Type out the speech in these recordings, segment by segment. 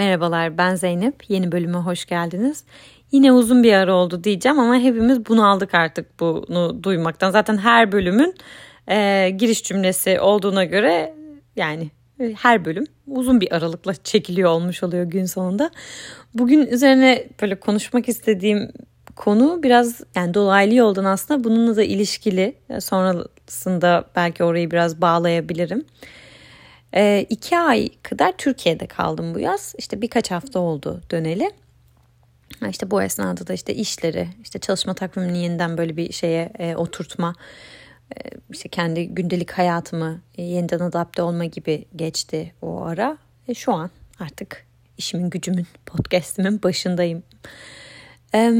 Merhabalar ben Zeynep. Yeni bölüme hoş geldiniz. Yine uzun bir ara oldu diyeceğim ama hepimiz bunu aldık artık bunu duymaktan. Zaten her bölümün e, giriş cümlesi olduğuna göre yani e, her bölüm uzun bir aralıkla çekiliyor olmuş oluyor gün sonunda. Bugün üzerine böyle konuşmak istediğim konu biraz yani dolaylı yoldan aslında bununla da ilişkili. Sonrasında belki orayı biraz bağlayabilirim. E, iki ay kadar Türkiye'de kaldım bu yaz. İşte birkaç hafta oldu döneli. İşte bu esnada da işte işleri, işte çalışma takvimini yeniden böyle bir şeye e, oturtma, e, işte kendi gündelik hayatımı e, yeniden adapte olma gibi geçti o ara. E, şu an artık işimin gücümün, podcastimin başındayım. E,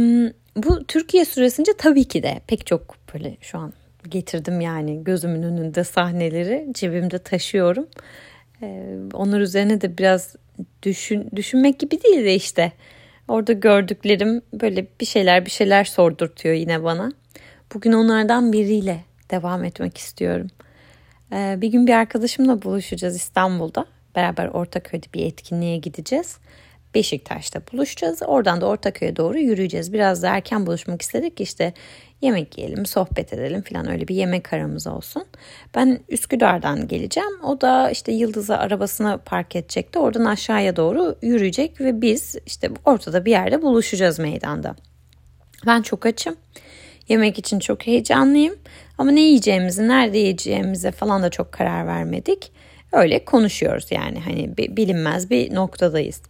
bu Türkiye süresince tabii ki de pek çok böyle şu an getirdim yani gözümün önünde sahneleri cebimde taşıyorum. Ee, onlar üzerine de biraz düşün, düşünmek gibi değil de işte orada gördüklerim böyle bir şeyler bir şeyler sordurtuyor yine bana. Bugün onlardan biriyle devam etmek istiyorum. Ee, bir gün bir arkadaşımla buluşacağız İstanbul'da. Beraber Ortaköy'de bir etkinliğe gideceğiz. Beşiktaş'ta buluşacağız. Oradan da Ortaköy'e doğru yürüyeceğiz. Biraz da erken buluşmak istedik işte yemek yiyelim, sohbet edelim falan öyle bir yemek aramız olsun. Ben Üsküdar'dan geleceğim. O da işte Yıldız'a arabasına park edecekti. Oradan aşağıya doğru yürüyecek ve biz işte ortada bir yerde buluşacağız meydanda. Ben çok açım. Yemek için çok heyecanlıyım. Ama ne yiyeceğimizi, nerede yiyeceğimize falan da çok karar vermedik. Öyle konuşuyoruz yani hani bilinmez bir noktadayız.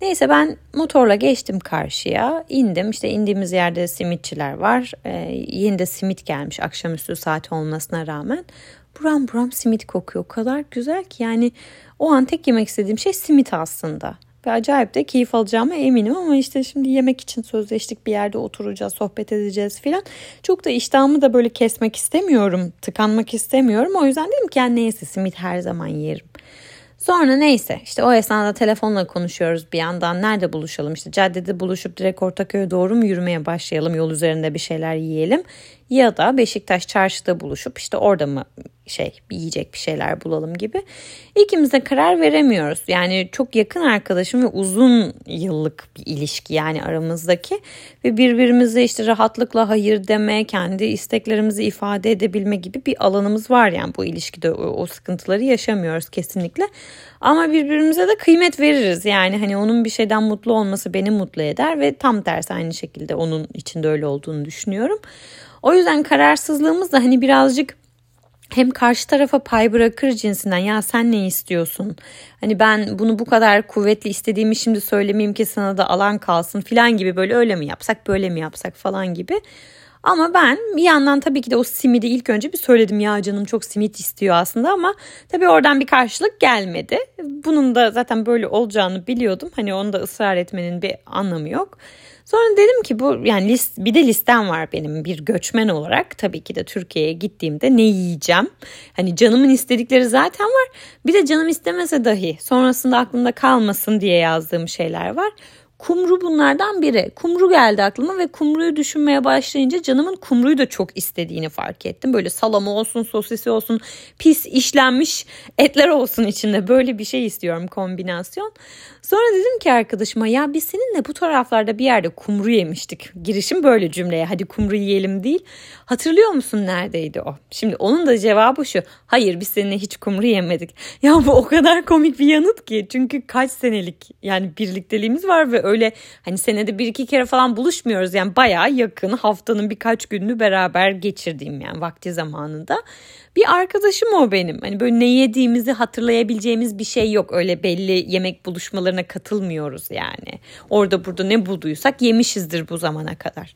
Neyse ben motorla geçtim karşıya. İndim. İşte indiğimiz yerde simitçiler var. Ee, yeni de simit gelmiş akşamüstü saat olmasına rağmen. Buram buram simit kokuyor. O kadar güzel ki yani o an tek yemek istediğim şey simit aslında. Ve acayip de keyif alacağıma eminim ama işte şimdi yemek için sözleştik. Bir yerde oturacağız sohbet edeceğiz filan. Çok da iştahımı da böyle kesmek istemiyorum tıkanmak istemiyorum. O yüzden dedim ki yani neyse simit her zaman yerim Sonra neyse işte o esnada telefonla konuşuyoruz bir yandan. Nerede buluşalım işte caddede buluşup direkt Ortaköy'e doğru mu yürümeye başlayalım yol üzerinde bir şeyler yiyelim. Ya da Beşiktaş çarşıda buluşup işte orada mı şey yiyecek bir şeyler bulalım gibi. İkimiz de karar veremiyoruz. Yani çok yakın arkadaşım ve uzun yıllık bir ilişki yani aramızdaki ve birbirimize işte rahatlıkla hayır deme, kendi isteklerimizi ifade edebilme gibi bir alanımız var yani bu ilişkide o, o sıkıntıları yaşamıyoruz kesinlikle. Ama birbirimize de kıymet veririz. Yani hani onun bir şeyden mutlu olması beni mutlu eder ve tam tersi aynı şekilde onun içinde öyle olduğunu düşünüyorum. O yüzden kararsızlığımız da hani birazcık hem karşı tarafa pay bırakır cinsinden ya sen ne istiyorsun? Hani ben bunu bu kadar kuvvetli istediğimi şimdi söylemeyeyim ki sana da alan kalsın filan gibi böyle öyle mi yapsak böyle mi yapsak falan gibi. Ama ben bir yandan tabii ki de o simidi ilk önce bir söyledim ya canım çok simit istiyor aslında ama tabii oradan bir karşılık gelmedi. Bunun da zaten böyle olacağını biliyordum. Hani onu da ısrar etmenin bir anlamı yok. Sonra dedim ki bu yani list, bir de listem var benim bir göçmen olarak. Tabii ki de Türkiye'ye gittiğimde ne yiyeceğim? Hani canımın istedikleri zaten var. Bir de canım istemese dahi sonrasında aklımda kalmasın diye yazdığım şeyler var. Kumru bunlardan biri. Kumru geldi aklıma ve kumruyu düşünmeye başlayınca canımın kumruyu da çok istediğini fark ettim. Böyle salamı olsun, sosisi olsun, pis işlenmiş etler olsun içinde. Böyle bir şey istiyorum kombinasyon. Sonra dedim ki arkadaşıma ya biz seninle bu taraflarda bir yerde kumru yemiştik. Girişim böyle cümleye hadi kumru yiyelim değil. Hatırlıyor musun neredeydi o? Şimdi onun da cevabı şu. Hayır biz seninle hiç kumru yemedik. Ya bu o kadar komik bir yanıt ki. Çünkü kaç senelik yani birlikteliğimiz var ve öyle hani senede bir iki kere falan buluşmuyoruz. Yani baya yakın haftanın birkaç gününü beraber geçirdiğim yani vakti zamanında. Bir arkadaşım o benim. Hani böyle ne yediğimizi hatırlayabileceğimiz bir şey yok. Öyle belli yemek buluşmalarına katılmıyoruz yani. Orada burada ne bulduysak yemişizdir bu zamana kadar.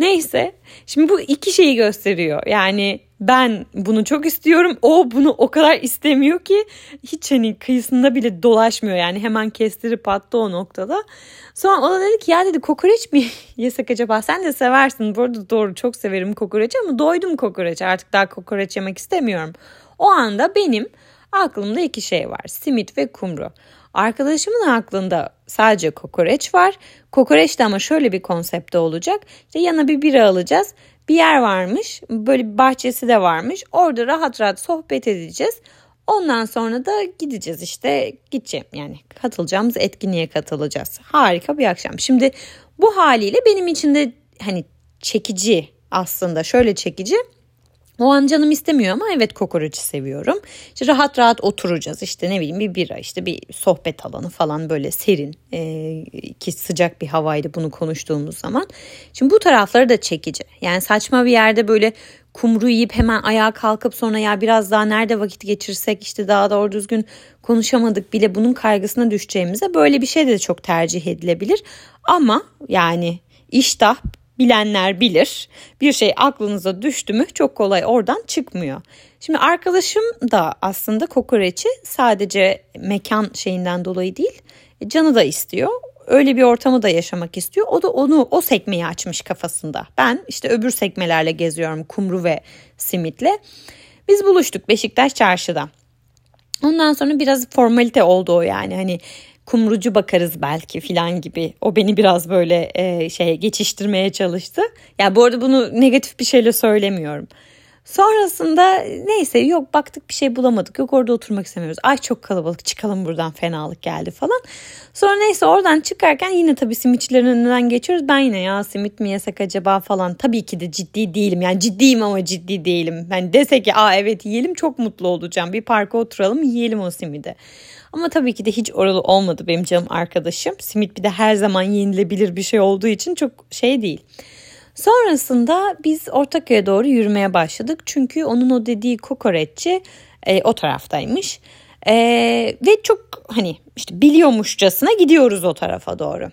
Neyse şimdi bu iki şeyi gösteriyor. Yani ben bunu çok istiyorum. O bunu o kadar istemiyor ki hiç hani kıyısında bile dolaşmıyor. Yani hemen kestirip attı o noktada. Sonra o da dedi ki ya dedi kokoreç mi yesek acaba? Sen de seversin. Bu arada doğru çok severim kokoreç ama doydum kokoreç. Artık daha kokoreç yemek istemiyorum. O anda benim aklımda iki şey var. Simit ve kumru. Arkadaşımın aklında sadece kokoreç var. Kokoreç de ama şöyle bir konsepte olacak. İşte yana bir bira alacağız. Bir yer varmış. Böyle bir bahçesi de varmış. Orada rahat rahat sohbet edeceğiz. Ondan sonra da gideceğiz işte gideceğim yani katılacağımız etkinliğe katılacağız. Harika bir akşam. Şimdi bu haliyle benim için de hani çekici aslında şöyle çekici. O an canım istemiyor ama evet kokoreçi seviyorum. İşte rahat rahat oturacağız işte ne bileyim bir bira işte bir sohbet alanı falan böyle serin ee, ki sıcak bir havaydı bunu konuştuğumuz zaman. Şimdi bu tarafları da çekici. Yani saçma bir yerde böyle kumru yiyip hemen ayağa kalkıp sonra ya biraz daha nerede vakit geçirsek işte daha doğru düzgün konuşamadık bile bunun kaygısına düşeceğimize böyle bir şey de çok tercih edilebilir. Ama yani iştah bilenler bilir. Bir şey aklınıza düştü mü çok kolay oradan çıkmıyor. Şimdi arkadaşım da aslında kokoreçi sadece mekan şeyinden dolayı değil canı da istiyor. Öyle bir ortamı da yaşamak istiyor. O da onu o sekmeyi açmış kafasında. Ben işte öbür sekmelerle geziyorum kumru ve simitle. Biz buluştuk Beşiktaş çarşıda. Ondan sonra biraz formalite oldu o yani hani kumrucu bakarız belki filan gibi. O beni biraz böyle e, şey geçiştirmeye çalıştı. Ya yani bu arada bunu negatif bir şeyle söylemiyorum. Sonrasında neyse yok baktık bir şey bulamadık. Yok orada oturmak istemiyoruz. Ay çok kalabalık çıkalım buradan fenalık geldi falan. Sonra neyse oradan çıkarken yine tabii simitçilerin önünden geçiyoruz. Ben yine ya simit mi yesek acaba falan. Tabii ki de ciddi değilim. Yani ciddiyim ama ciddi değilim. Yani desek ki aa evet yiyelim çok mutlu olacağım. Bir parka oturalım yiyelim o simidi. Ama tabii ki de hiç oralı olmadı benim canım arkadaşım. Simit bir de her zaman yenilebilir bir şey olduğu için çok şey değil. Sonrasında biz Ortaköy'e doğru yürümeye başladık. Çünkü onun o dediği kokoreççi e, o taraftaymış. E, ve çok hani işte biliyormuşçasına gidiyoruz o tarafa doğru.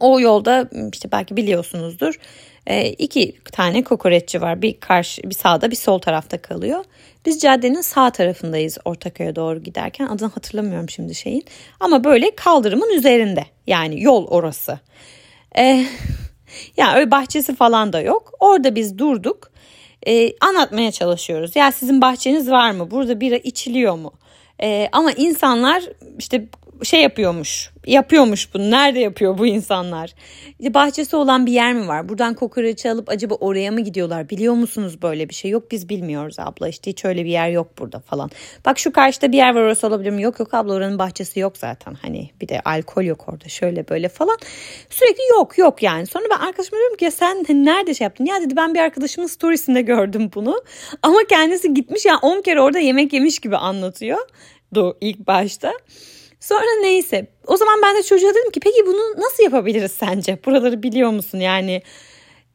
O yolda işte belki biliyorsunuzdur e, iki tane kokoreççi var. Bir karşı bir sağda bir sol tarafta kalıyor. Biz caddenin sağ tarafındayız Ortaköy'e doğru giderken. Adını hatırlamıyorum şimdi şeyin. Ama böyle kaldırımın üzerinde. Yani yol orası. Ee, yani öyle bahçesi falan da yok. Orada biz durduk. Ee, anlatmaya çalışıyoruz. Ya sizin bahçeniz var mı? Burada bira içiliyor mu? Ee, ama insanlar işte şey yapıyormuş. Yapıyormuş bunu. Nerede yapıyor bu insanlar? Bahçesi olan bir yer mi var? Buradan kokoreçi alıp acaba oraya mı gidiyorlar? Biliyor musunuz böyle bir şey? Yok biz bilmiyoruz abla. İşte hiç öyle bir yer yok burada falan. Bak şu karşıda bir yer var orası olabilir mi? Yok yok abla oranın bahçesi yok zaten. Hani bir de alkol yok orada şöyle böyle falan. Sürekli yok yok yani. Sonra ben arkadaşıma diyorum ki ya sen nerede şey yaptın? Ya dedi ben bir arkadaşımın storiesinde gördüm bunu. Ama kendisi gitmiş yani 10 kere orada yemek yemiş gibi anlatıyor. Do ilk başta. Sonra neyse o zaman ben de çocuğa dedim ki peki bunu nasıl yapabiliriz sence? Buraları biliyor musun yani?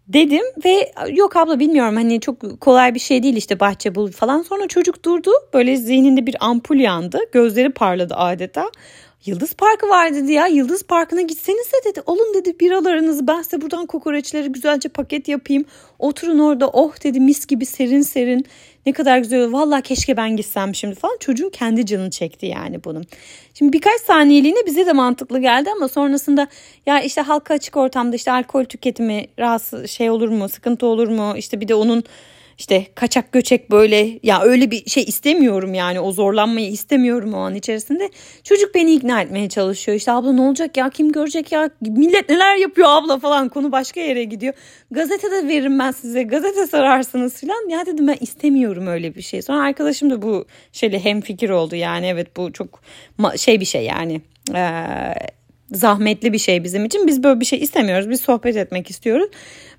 Dedim ve yok abla bilmiyorum hani çok kolay bir şey değil işte bahçe bul falan. Sonra çocuk durdu böyle zihninde bir ampul yandı gözleri parladı adeta. Yıldız Parkı var dedi ya. Yıldız Parkı'na gitsenize dedi. Olun dedi biralarınızı ben size buradan kokoreçleri güzelce paket yapayım. Oturun orada oh dedi mis gibi serin serin. Ne kadar güzel. Valla keşke ben gitsem şimdi falan. Çocuğun kendi canını çekti yani bunun. Şimdi birkaç saniyeliğine bize de mantıklı geldi ama sonrasında ya işte halka açık ortamda işte alkol tüketimi rahatsız şey olur mu sıkıntı olur mu işte bir de onun işte kaçak göçek böyle ya öyle bir şey istemiyorum yani o zorlanmayı istemiyorum o an içerisinde. Çocuk beni ikna etmeye çalışıyor işte abla ne olacak ya kim görecek ya millet neler yapıyor abla falan konu başka yere gidiyor. Gazetede veririm ben size gazete sararsınız falan ya dedim ben istemiyorum öyle bir şey. Sonra arkadaşım da bu şeyle hem fikir oldu yani evet bu çok şey bir şey yani. Ee, zahmetli bir şey bizim için. Biz böyle bir şey istemiyoruz. Biz sohbet etmek istiyoruz.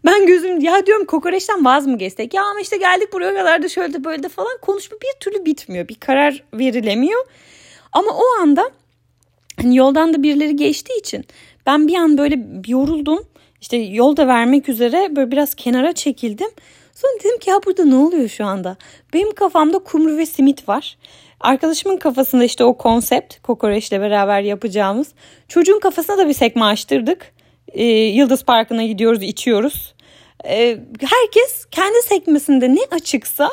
Ben gözüm ya diyorum kokoreçten vaz mı geçsek? Ya ama işte geldik buraya kadar da şöyle de böyle de falan konuşma bir türlü bitmiyor. Bir karar verilemiyor. Ama o anda hani yoldan da birileri geçtiği için ben bir an böyle yoruldum. İşte yolda vermek üzere böyle biraz kenara çekildim. Sonra dedim ki ya burada ne oluyor şu anda? Benim kafamda kumru ve simit var. Arkadaşımın kafasında işte o konsept kokoreçle beraber yapacağımız. Çocuğun kafasına da bir sekme açtırdık. Ee, Yıldız Parkı'na gidiyoruz içiyoruz. Ee, herkes kendi sekmesinde ne açıksa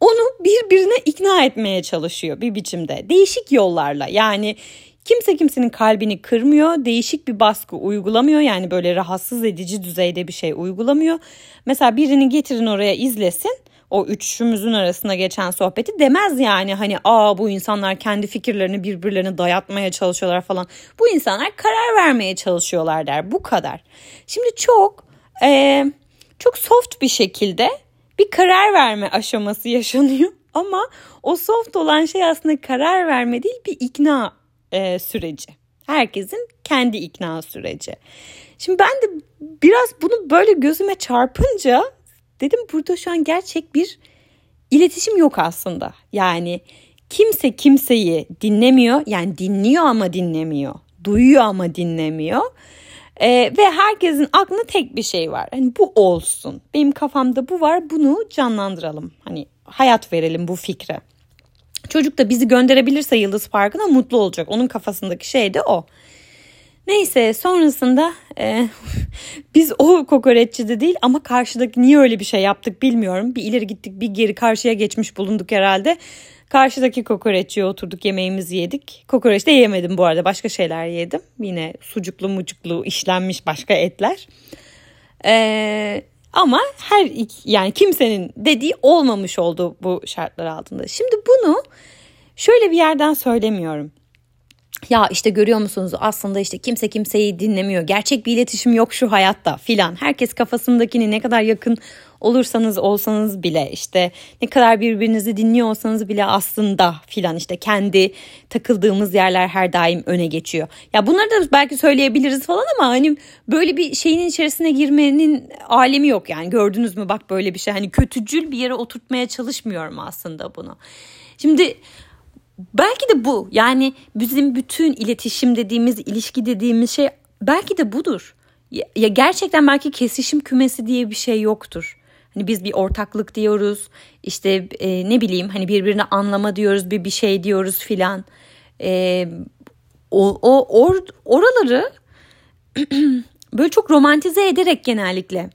onu birbirine ikna etmeye çalışıyor bir biçimde. Değişik yollarla yani kimse kimsenin kalbini kırmıyor. Değişik bir baskı uygulamıyor. Yani böyle rahatsız edici düzeyde bir şey uygulamıyor. Mesela birini getirin oraya izlesin o üçümüzün arasında geçen sohbeti demez yani hani aa bu insanlar kendi fikirlerini birbirlerine dayatmaya çalışıyorlar falan. Bu insanlar karar vermeye çalışıyorlar der bu kadar. Şimdi çok e, çok soft bir şekilde bir karar verme aşaması yaşanıyor. Ama o soft olan şey aslında karar verme değil bir ikna e, süreci. Herkesin kendi ikna süreci. Şimdi ben de biraz bunu böyle gözüme çarpınca dedim burada şu an gerçek bir iletişim yok aslında. Yani kimse kimseyi dinlemiyor. Yani dinliyor ama dinlemiyor. Duyuyor ama dinlemiyor. Ee, ve herkesin aklında tek bir şey var. Hani bu olsun. Benim kafamda bu var. Bunu canlandıralım. Hani hayat verelim bu fikre. Çocuk da bizi gönderebilirse Yıldız Parkı'na mutlu olacak. Onun kafasındaki şey de o. Neyse sonrasında e, biz o kokoreççide değil ama karşıdaki niye öyle bir şey yaptık bilmiyorum. Bir ileri gittik bir geri karşıya geçmiş bulunduk herhalde. Karşıdaki kokoreççiye oturduk yemeğimizi yedik. Kokoreç de yemedim bu arada başka şeyler yedim. Yine sucuklu mucuklu işlenmiş başka etler. Ee, ama her yani kimsenin dediği olmamış oldu bu şartlar altında. Şimdi bunu şöyle bir yerden söylemiyorum ya işte görüyor musunuz aslında işte kimse kimseyi dinlemiyor. Gerçek bir iletişim yok şu hayatta filan. Herkes kafasındakini ne kadar yakın olursanız olsanız bile işte ne kadar birbirinizi dinliyor olsanız bile aslında filan işte kendi takıldığımız yerler her daim öne geçiyor. Ya bunları da belki söyleyebiliriz falan ama hani böyle bir şeyin içerisine girmenin alemi yok yani gördünüz mü bak böyle bir şey hani kötücül bir yere oturtmaya çalışmıyorum aslında bunu. Şimdi Belki de bu yani bizim bütün iletişim dediğimiz, ilişki dediğimiz şey belki de budur. Ya, gerçekten belki kesişim kümesi diye bir şey yoktur. Hani biz bir ortaklık diyoruz işte e, ne bileyim hani birbirini anlama diyoruz bir bir şey diyoruz filan. E, o, o or, oraları böyle çok romantize ederek genellikle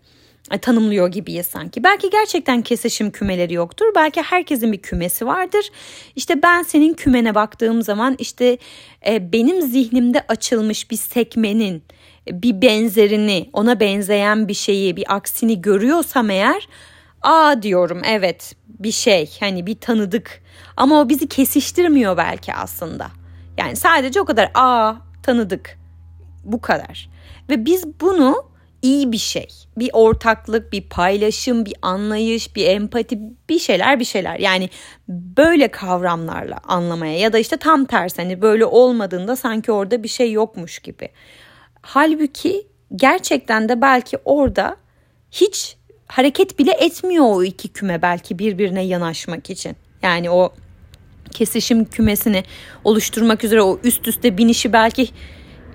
tanımlıyor gibiyiz sanki. Belki gerçekten kesişim kümeleri yoktur. Belki herkesin bir kümesi vardır. İşte ben senin kümene baktığım zaman işte e, benim zihnimde açılmış bir sekmenin e, bir benzerini, ona benzeyen bir şeyi, bir aksini görüyorsam eğer aa diyorum evet bir şey hani bir tanıdık ama o bizi kesiştirmiyor belki aslında. Yani sadece o kadar aa tanıdık bu kadar. Ve biz bunu iyi bir şey. Bir ortaklık, bir paylaşım, bir anlayış, bir empati, bir şeyler bir şeyler. Yani böyle kavramlarla anlamaya ya da işte tam tersi hani böyle olmadığında sanki orada bir şey yokmuş gibi. Halbuki gerçekten de belki orada hiç hareket bile etmiyor o iki küme belki birbirine yanaşmak için. Yani o kesişim kümesini oluşturmak üzere o üst üste binişi belki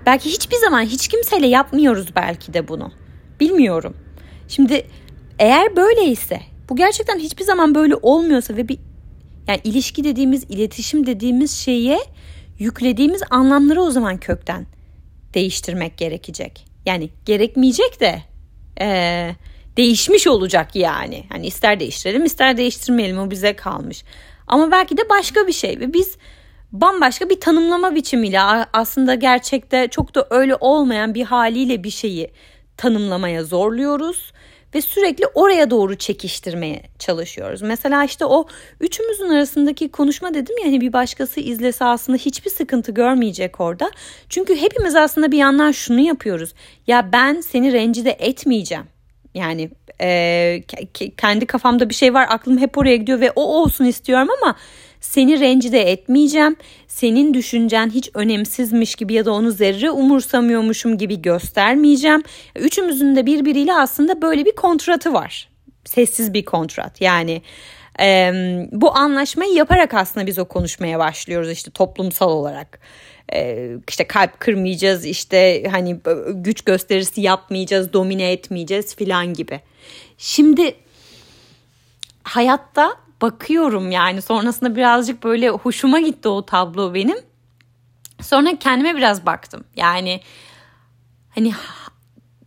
Belki hiçbir zaman hiç kimseyle yapmıyoruz belki de bunu. Bilmiyorum. Şimdi eğer böyleyse bu gerçekten hiçbir zaman böyle olmuyorsa ve bir yani ilişki dediğimiz, iletişim dediğimiz şeye yüklediğimiz anlamları o zaman kökten değiştirmek gerekecek. Yani gerekmeyecek de ee, değişmiş olacak yani. Hani ister değiştirelim ister değiştirmeyelim o bize kalmış. Ama belki de başka bir şey ve biz bambaşka bir tanımlama biçimiyle aslında gerçekte çok da öyle olmayan bir haliyle bir şeyi tanımlamaya zorluyoruz ve sürekli oraya doğru çekiştirmeye çalışıyoruz. Mesela işte o üçümüzün arasındaki konuşma dedim ya hani bir başkası izlese aslında hiçbir sıkıntı görmeyecek orada. Çünkü hepimiz aslında bir yandan şunu yapıyoruz. Ya ben seni rencide etmeyeceğim. Yani e, kendi kafamda bir şey var aklım hep oraya gidiyor ve o olsun istiyorum ama seni rencide etmeyeceğim. Senin düşüncen hiç önemsizmiş gibi ya da onu zerre umursamıyormuşum gibi göstermeyeceğim. Üçümüzün de birbiriyle aslında böyle bir kontratı var. Sessiz bir kontrat. Yani e, bu anlaşmayı yaparak aslında biz o konuşmaya başlıyoruz işte toplumsal olarak işte kalp kırmayacağız işte hani güç gösterisi yapmayacağız domine etmeyeceğiz filan gibi. Şimdi hayatta bakıyorum yani sonrasında birazcık böyle hoşuma gitti o tablo benim. Sonra kendime biraz baktım. Yani hani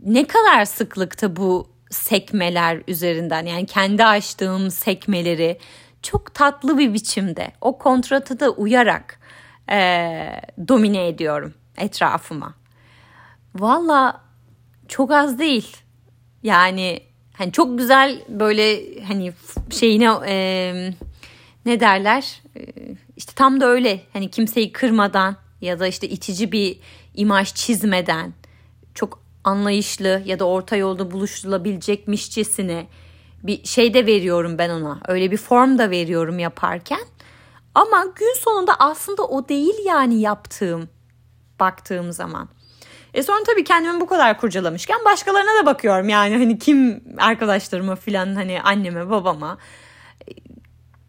ne kadar sıklıkta bu sekmeler üzerinden yani kendi açtığım sekmeleri çok tatlı bir biçimde o kontratı da uyarak e, domine ediyorum etrafıma. Valla çok az değil. Yani hani çok güzel böyle hani şeyine e, ne derler e, işte tam da öyle hani kimseyi kırmadan ya da işte itici bir imaj çizmeden çok anlayışlı ya da orta yolda buluşulabilecekmişçesine bir şey de veriyorum ben ona. Öyle bir form da veriyorum yaparken. Ama gün sonunda aslında o değil yani yaptığım baktığım zaman. E sonra tabii kendimi bu kadar kurcalamışken başkalarına da bakıyorum. Yani hani kim arkadaşlarıma filan hani anneme babama.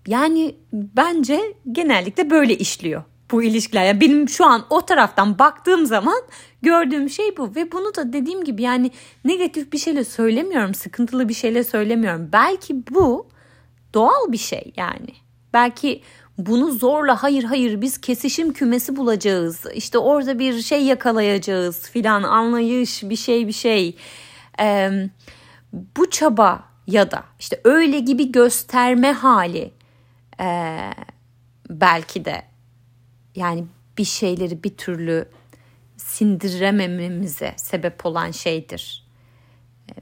Yani bence genellikle böyle işliyor bu ilişkiler. Yani benim şu an o taraftan baktığım zaman gördüğüm şey bu ve bunu da dediğim gibi yani negatif bir şeyle söylemiyorum, sıkıntılı bir şeyle söylemiyorum. Belki bu doğal bir şey yani. Belki bunu zorla hayır hayır biz kesişim kümesi bulacağız. İşte orada bir şey yakalayacağız filan anlayış bir şey bir şey. Ee, bu çaba ya da işte öyle gibi gösterme hali e, belki de yani bir şeyleri bir türlü sindiremememize sebep olan şeydir.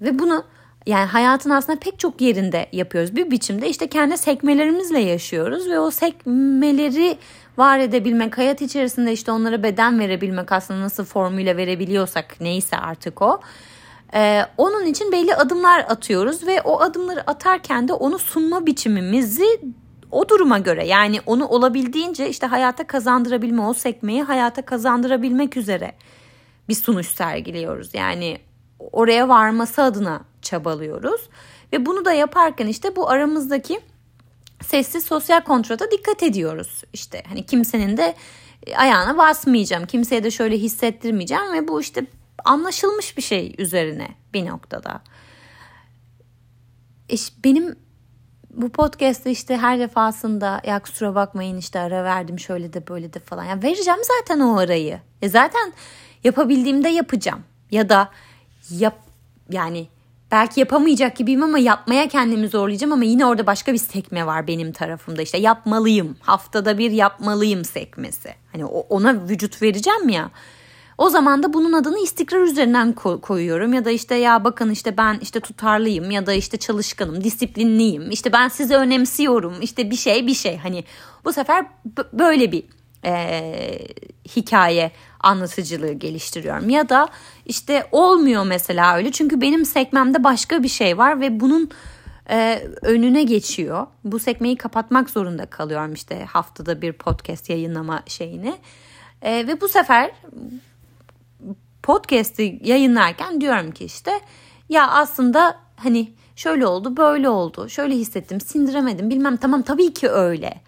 Ve bunu yani hayatın aslında pek çok yerinde yapıyoruz. Bir biçimde işte kendi sekmelerimizle yaşıyoruz ve o sekmeleri var edebilmek, hayat içerisinde işte onlara beden verebilmek aslında nasıl formüle verebiliyorsak neyse artık o. Ee, onun için belli adımlar atıyoruz ve o adımları atarken de onu sunma biçimimizi o duruma göre yani onu olabildiğince işte hayata kazandırabilme o sekmeyi hayata kazandırabilmek üzere bir sunuş sergiliyoruz. Yani oraya varması adına çabalıyoruz. Ve bunu da yaparken işte bu aramızdaki sessiz sosyal kontrola dikkat ediyoruz. İşte hani kimsenin de ayağına basmayacağım. Kimseye de şöyle hissettirmeyeceğim ve bu işte anlaşılmış bir şey üzerine bir noktada. İşte benim bu podcast'te işte her defasında ya kusura bakmayın işte ara verdim şöyle de böyle de falan. Ya vereceğim zaten o arayı. E zaten yapabildiğimde yapacağım. Ya da yap yani belki yapamayacak gibiyim ama yapmaya kendimi zorlayacağım ama yine orada başka bir sekme var benim tarafımda. işte yapmalıyım. Haftada bir yapmalıyım sekmesi. Hani ona vücut vereceğim ya. O zaman da bunun adını istikrar üzerinden koyuyorum ya da işte ya bakın işte ben işte tutarlıyım ya da işte çalışkanım, disiplinliyim. işte ben sizi önemsiyorum. işte bir şey bir şey hani bu sefer böyle bir e, hikaye anlatıcılığı geliştiriyorum. Ya da işte olmuyor mesela öyle çünkü benim sekmemde başka bir şey var ve bunun e, önüne geçiyor. Bu sekmeyi kapatmak zorunda kalıyorum işte haftada bir podcast yayınlama şeyini. E, ve bu sefer podcast'i yayınlarken diyorum ki işte ya aslında hani şöyle oldu böyle oldu şöyle hissettim sindiremedim bilmem tamam tabii ki öyle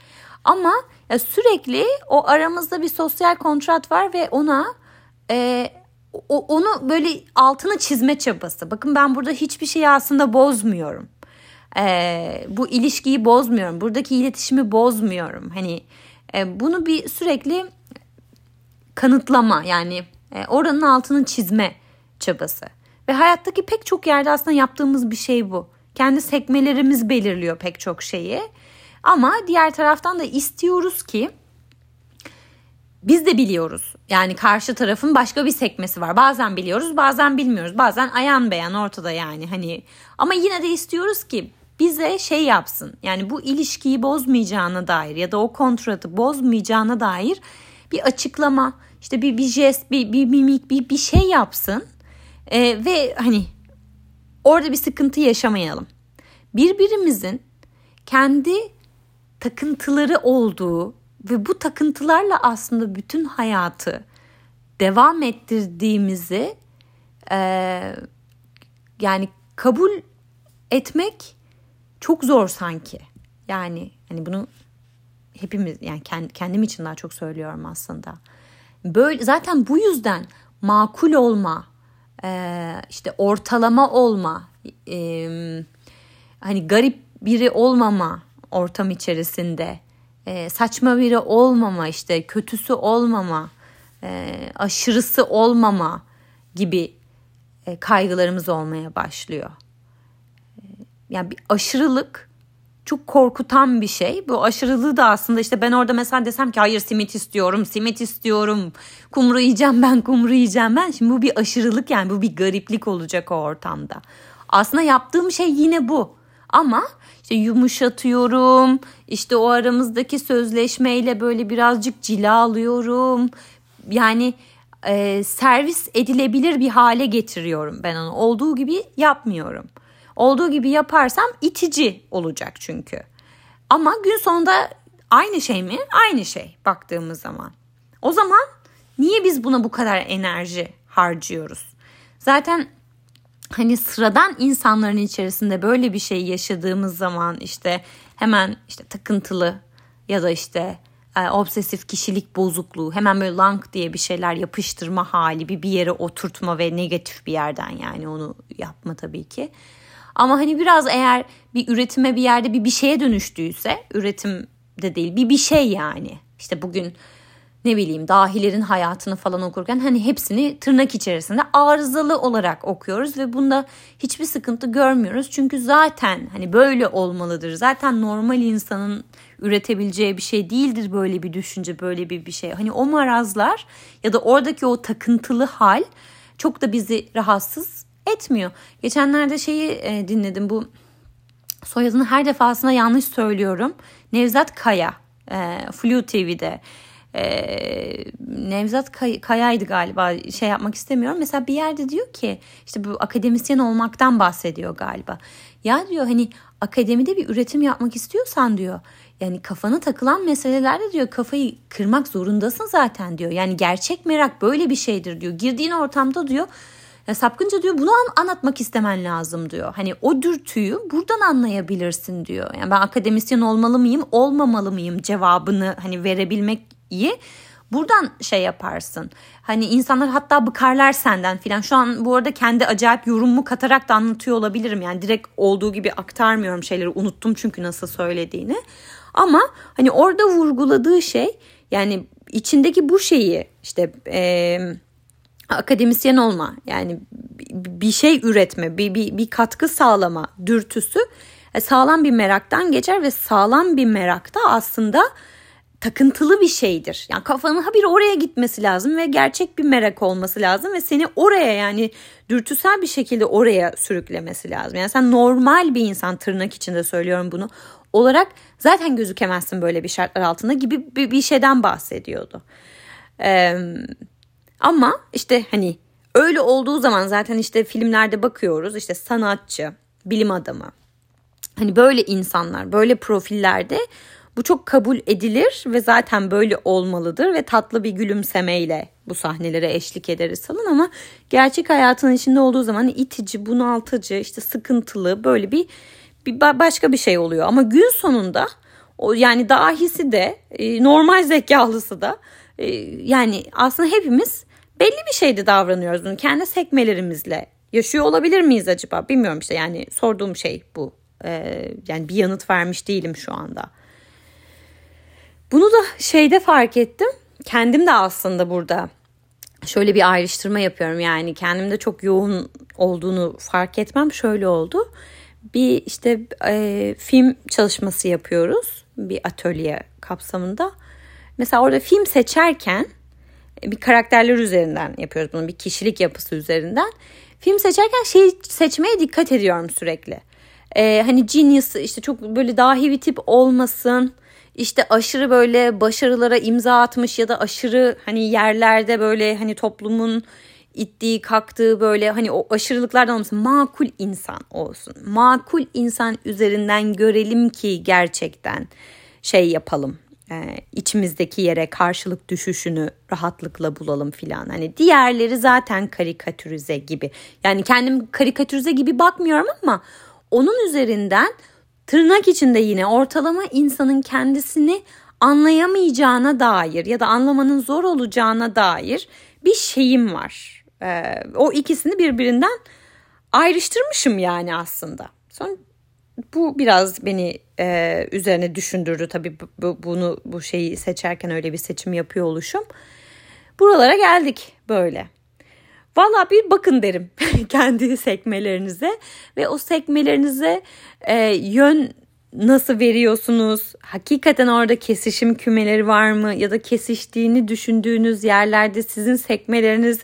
ama ya sürekli o aramızda bir sosyal kontrat var ve ona e, onu böyle altını çizme çabası bakın ben burada hiçbir şeyi aslında bozmuyorum e, bu ilişkiyi bozmuyorum buradaki iletişimi bozmuyorum hani e, bunu bir sürekli kanıtlama yani e, oranın altını çizme çabası. Ve hayattaki pek çok yerde aslında yaptığımız bir şey bu. Kendi sekmelerimiz belirliyor pek çok şeyi. Ama diğer taraftan da istiyoruz ki biz de biliyoruz. Yani karşı tarafın başka bir sekmesi var. Bazen biliyoruz, bazen bilmiyoruz. Bazen ayan beyan ortada yani hani. Ama yine de istiyoruz ki bize şey yapsın. Yani bu ilişkiyi bozmayacağına dair ya da o kontratı bozmayacağına dair bir açıklama, işte bir, bir jest, bir, bir mimik, bir, bir şey yapsın. Ee, ve hani orada bir sıkıntı yaşamayalım. Birbirimizin kendi takıntıları olduğu ve bu takıntılarla aslında bütün hayatı devam ettirdiğimizi e, yani kabul etmek çok zor sanki. Yani hani bunu hepimiz yani kendim için daha çok söylüyorum aslında. Böyle zaten bu yüzden makul olma, e, işte ortalama olma, hani garip biri olmama ortam içerisinde, e, saçma biri olmama, işte kötüsü olmama, e, aşırısı olmama gibi e, kaygılarımız olmaya başlıyor. E, yani bir aşırılık çok korkutan bir şey. Bu aşırılığı da aslında işte ben orada mesela desem ki hayır simit istiyorum, simit istiyorum, kumru yiyeceğim ben, kumru yiyeceğim ben. Şimdi bu bir aşırılık yani bu bir gariplik olacak o ortamda. Aslında yaptığım şey yine bu. Ama işte yumuşatıyorum, işte o aramızdaki sözleşmeyle böyle birazcık cila alıyorum. Yani e, servis edilebilir bir hale getiriyorum ben onu. Olduğu gibi yapmıyorum. olduğu gibi yaparsam itici olacak çünkü. Ama gün sonunda aynı şey mi? Aynı şey baktığımız zaman. O zaman niye biz buna bu kadar enerji harcıyoruz? Zaten hani sıradan insanların içerisinde böyle bir şey yaşadığımız zaman işte hemen işte takıntılı ya da işte e, obsesif kişilik bozukluğu hemen böyle lang diye bir şeyler yapıştırma hali bir bir yere oturtma ve negatif bir yerden yani onu yapma tabii ki. Ama hani biraz eğer bir üretime bir yerde bir bir şeye dönüştüyse üretim de değil bir bir şey yani. İşte bugün ne bileyim dahilerin hayatını falan okurken hani hepsini tırnak içerisinde arızalı olarak okuyoruz ve bunda hiçbir sıkıntı görmüyoruz. Çünkü zaten hani böyle olmalıdır. Zaten normal insanın üretebileceği bir şey değildir böyle bir düşünce, böyle bir bir şey. Hani o marazlar ya da oradaki o takıntılı hal çok da bizi rahatsız etmiyor. Geçenlerde şeyi e, dinledim bu soyadını her defasında yanlış söylüyorum. Nevzat Kaya, e, Flu TV'de. Ee, Nevzat Kay- Kaya'ydı galiba şey yapmak istemiyorum. Mesela bir yerde diyor ki işte bu akademisyen olmaktan bahsediyor galiba. Ya diyor hani akademide bir üretim yapmak istiyorsan diyor yani kafanı takılan meselelerde diyor kafayı kırmak zorundasın zaten diyor. Yani gerçek merak böyle bir şeydir diyor. Girdiğin ortamda diyor ya sapkınca diyor bunu an- anlatmak istemen lazım diyor. Hani o dürtüyü buradan anlayabilirsin diyor. Yani ben akademisyen olmalı mıyım, olmamalı mıyım cevabını hani verebilmek iyi. Buradan şey yaparsın. Hani insanlar hatta bıkarlar senden filan. Şu an bu arada kendi acayip yorumumu katarak da anlatıyor olabilirim. Yani direkt olduğu gibi aktarmıyorum şeyleri. Unuttum çünkü nasıl söylediğini. Ama hani orada vurguladığı şey yani içindeki bu şeyi işte e, akademisyen olma yani bir şey üretme bir, bir, bir katkı sağlama dürtüsü e, sağlam bir meraktan geçer ve sağlam bir merakta aslında takıntılı bir şeydir. Yani kafanın ha bir oraya gitmesi lazım ve gerçek bir merak olması lazım ve seni oraya yani dürtüsel bir şekilde oraya sürüklemesi lazım. Yani sen normal bir insan tırnak içinde söylüyorum bunu olarak zaten gözükemezsin böyle bir şartlar altında gibi bir, bir şeyden bahsediyordu. Ee, ama işte hani öyle olduğu zaman zaten işte filmlerde bakıyoruz işte sanatçı, bilim adamı. Hani böyle insanlar, böyle profillerde bu çok kabul edilir ve zaten böyle olmalıdır ve tatlı bir gülümsemeyle bu sahnelere eşlik ederiz falan ama gerçek hayatın içinde olduğu zaman itici, bunaltıcı, işte sıkıntılı böyle bir, bir başka bir şey oluyor. Ama gün sonunda o yani dahisi de e, normal zekalısı da e, yani aslında hepimiz belli bir şeyde davranıyoruz bunu kendi sekmelerimizle yaşıyor olabilir miyiz acaba bilmiyorum işte yani sorduğum şey bu ee, yani bir yanıt vermiş değilim şu anda. Bunu da şeyde fark ettim kendim de aslında burada şöyle bir ayrıştırma yapıyorum yani kendimde çok yoğun olduğunu fark etmem şöyle oldu. Bir işte e, film çalışması yapıyoruz bir atölye kapsamında. Mesela orada film seçerken bir karakterler üzerinden yapıyoruz bunu bir kişilik yapısı üzerinden. Film seçerken şey seçmeye dikkat ediyorum sürekli. Ee, hani genius işte çok böyle dahi bir tip olmasın. İşte aşırı böyle başarılara imza atmış ya da aşırı hani yerlerde böyle hani toplumun ittiği kalktığı böyle hani o aşırılıklardan olmasın makul insan olsun. Makul insan üzerinden görelim ki gerçekten şey yapalım e, içimizdeki yere karşılık düşüşünü rahatlıkla bulalım filan. Hani diğerleri zaten karikatürize gibi. Yani kendim karikatürize gibi bakmıyorum ama onun üzerinden tırnak içinde yine ortalama insanın kendisini anlayamayacağına dair ya da anlamanın zor olacağına dair bir şeyim var. Ee, o ikisini birbirinden ayrıştırmışım yani aslında. Sonra bu biraz beni e, üzerine düşündürdü tabii bu, bunu bu şeyi seçerken öyle bir seçim yapıyor oluşum. Buralara geldik böyle. Valla bir bakın derim kendi sekmelerinize ve o sekmelerinize e, yön nasıl veriyorsunuz? Hakikaten orada kesişim kümeleri var mı? Ya da kesiştiğini düşündüğünüz yerlerde sizin sekmeleriniz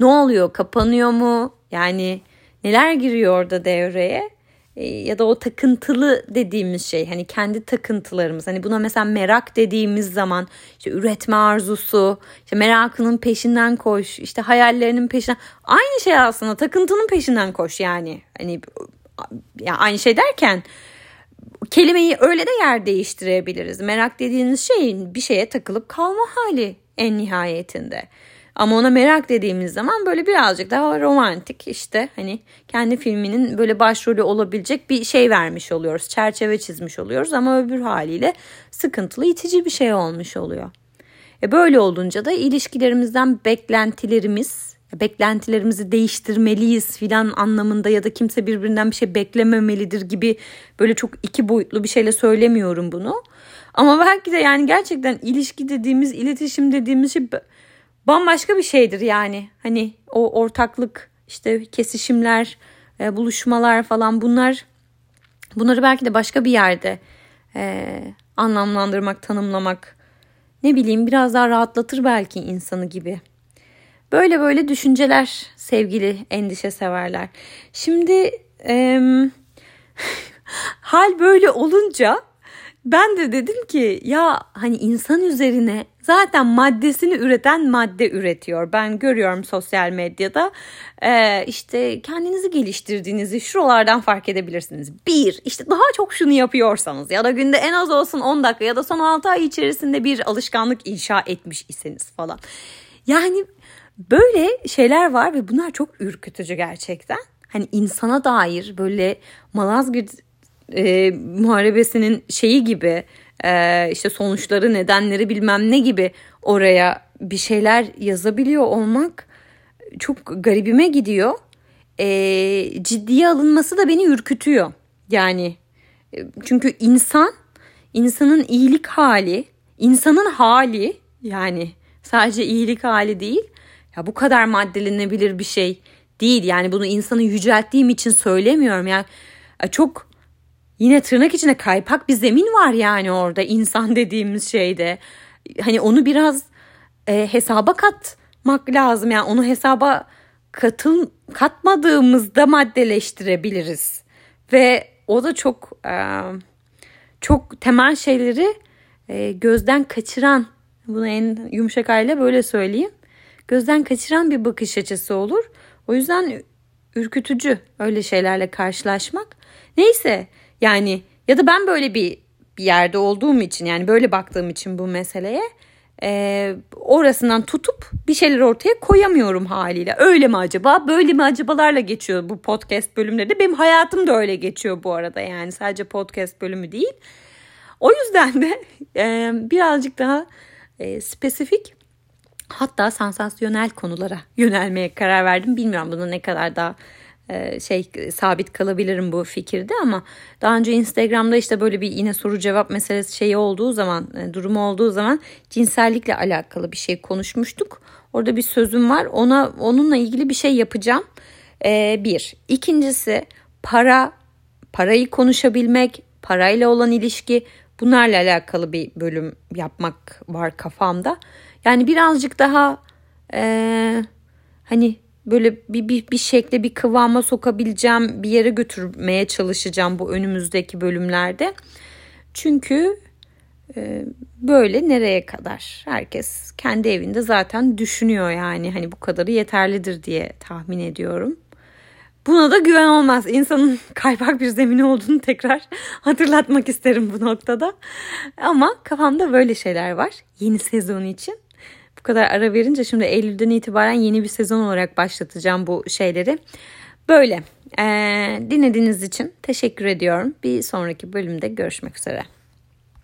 ne oluyor? Kapanıyor mu? Yani neler giriyor orada devreye? E, ya da o takıntılı dediğimiz şey hani kendi takıntılarımız hani buna mesela merak dediğimiz zaman işte üretme arzusu işte merakının peşinden koş işte hayallerinin peşinden aynı şey aslında takıntının peşinden koş yani hani yani aynı şey derken kelimeyi öyle de yer değiştirebiliriz. Merak dediğiniz şeyin bir şeye takılıp kalma hali en nihayetinde. Ama ona merak dediğimiz zaman böyle birazcık daha romantik işte hani kendi filminin böyle başrolü olabilecek bir şey vermiş oluyoruz. Çerçeve çizmiş oluyoruz ama öbür haliyle sıkıntılı itici bir şey olmuş oluyor. E böyle olunca da ilişkilerimizden beklentilerimiz, beklentilerimizi değiştirmeliyiz filan anlamında ya da kimse birbirinden bir şey beklememelidir gibi böyle çok iki boyutlu bir şeyle söylemiyorum bunu. Ama belki de yani gerçekten ilişki dediğimiz, iletişim dediğimiz şey bambaşka bir şeydir yani. Hani o ortaklık, işte kesişimler, e, buluşmalar falan bunlar bunları belki de başka bir yerde e, anlamlandırmak, tanımlamak ne bileyim biraz daha rahatlatır belki insanı gibi. Böyle böyle düşünceler sevgili endişe severler. Şimdi e, hal böyle olunca ben de dedim ki ya hani insan üzerine zaten maddesini üreten madde üretiyor. Ben görüyorum sosyal medyada ee, işte kendinizi geliştirdiğinizi şuralardan fark edebilirsiniz. Bir işte daha çok şunu yapıyorsanız ya da günde en az olsun 10 dakika ya da son 6 ay içerisinde bir alışkanlık inşa etmiş iseniz falan. Yani böyle şeyler var ve bunlar çok ürkütücü gerçekten. Hani insana dair böyle Malazgirt e, muharebesinin şeyi gibi e, işte sonuçları nedenleri bilmem ne gibi oraya bir şeyler yazabiliyor olmak çok garibime gidiyor. E, ciddiye alınması da beni ürkütüyor. Yani e, çünkü insan insanın iyilik hali, insanın hali yani sadece iyilik hali değil. Ya bu kadar maddelenebilir bir şey değil. Yani bunu insanı yücelttiğim için söylemiyorum. Yani çok yine tırnak içinde kaypak bir zemin var yani orada insan dediğimiz şeyde. Hani onu biraz e, hesaba katmak lazım. Yani onu hesaba katıl katmadığımızda maddeleştirebiliriz. Ve o da çok e, çok temel şeyleri e, gözden kaçıran bunu en yumuşak haliyle böyle söyleyeyim. Gözden kaçıran bir bakış açısı olur. O yüzden ürkütücü öyle şeylerle karşılaşmak. Neyse yani ya da ben böyle bir, bir yerde olduğum için yani böyle baktığım için bu meseleye e, orasından tutup bir şeyler ortaya koyamıyorum haliyle. Öyle mi acaba? Böyle mi acabalarla geçiyor bu podcast bölümleri. Benim hayatım da öyle geçiyor bu arada yani sadece podcast bölümü değil. O yüzden de e, birazcık daha e, spesifik hatta sansasyonel konulara yönelmeye karar verdim. Bilmiyorum buna ne kadar daha şey sabit kalabilirim bu fikirde ama daha önce Instagram'da işte böyle bir yine soru cevap meselesi şeyi olduğu zaman e, durumu olduğu zaman cinsellikle alakalı bir şey konuşmuştuk. Orada bir sözüm var. Ona onunla ilgili bir şey yapacağım. Ee, bir. İkincisi para parayı konuşabilmek, parayla olan ilişki bunlarla alakalı bir bölüm yapmak var kafamda. Yani birazcık daha e, hani böyle bir, bir, bir şekle bir kıvama sokabileceğim bir yere götürmeye çalışacağım bu önümüzdeki bölümlerde. Çünkü e, böyle nereye kadar herkes kendi evinde zaten düşünüyor yani hani bu kadarı yeterlidir diye tahmin ediyorum. Buna da güven olmaz. İnsanın kaypak bir zemini olduğunu tekrar hatırlatmak isterim bu noktada. Ama kafamda böyle şeyler var yeni sezon için bu kadar ara verince şimdi Eylül'den itibaren yeni bir sezon olarak başlatacağım bu şeyleri. Böyle. Ee, dinlediğiniz için teşekkür ediyorum. Bir sonraki bölümde görüşmek üzere.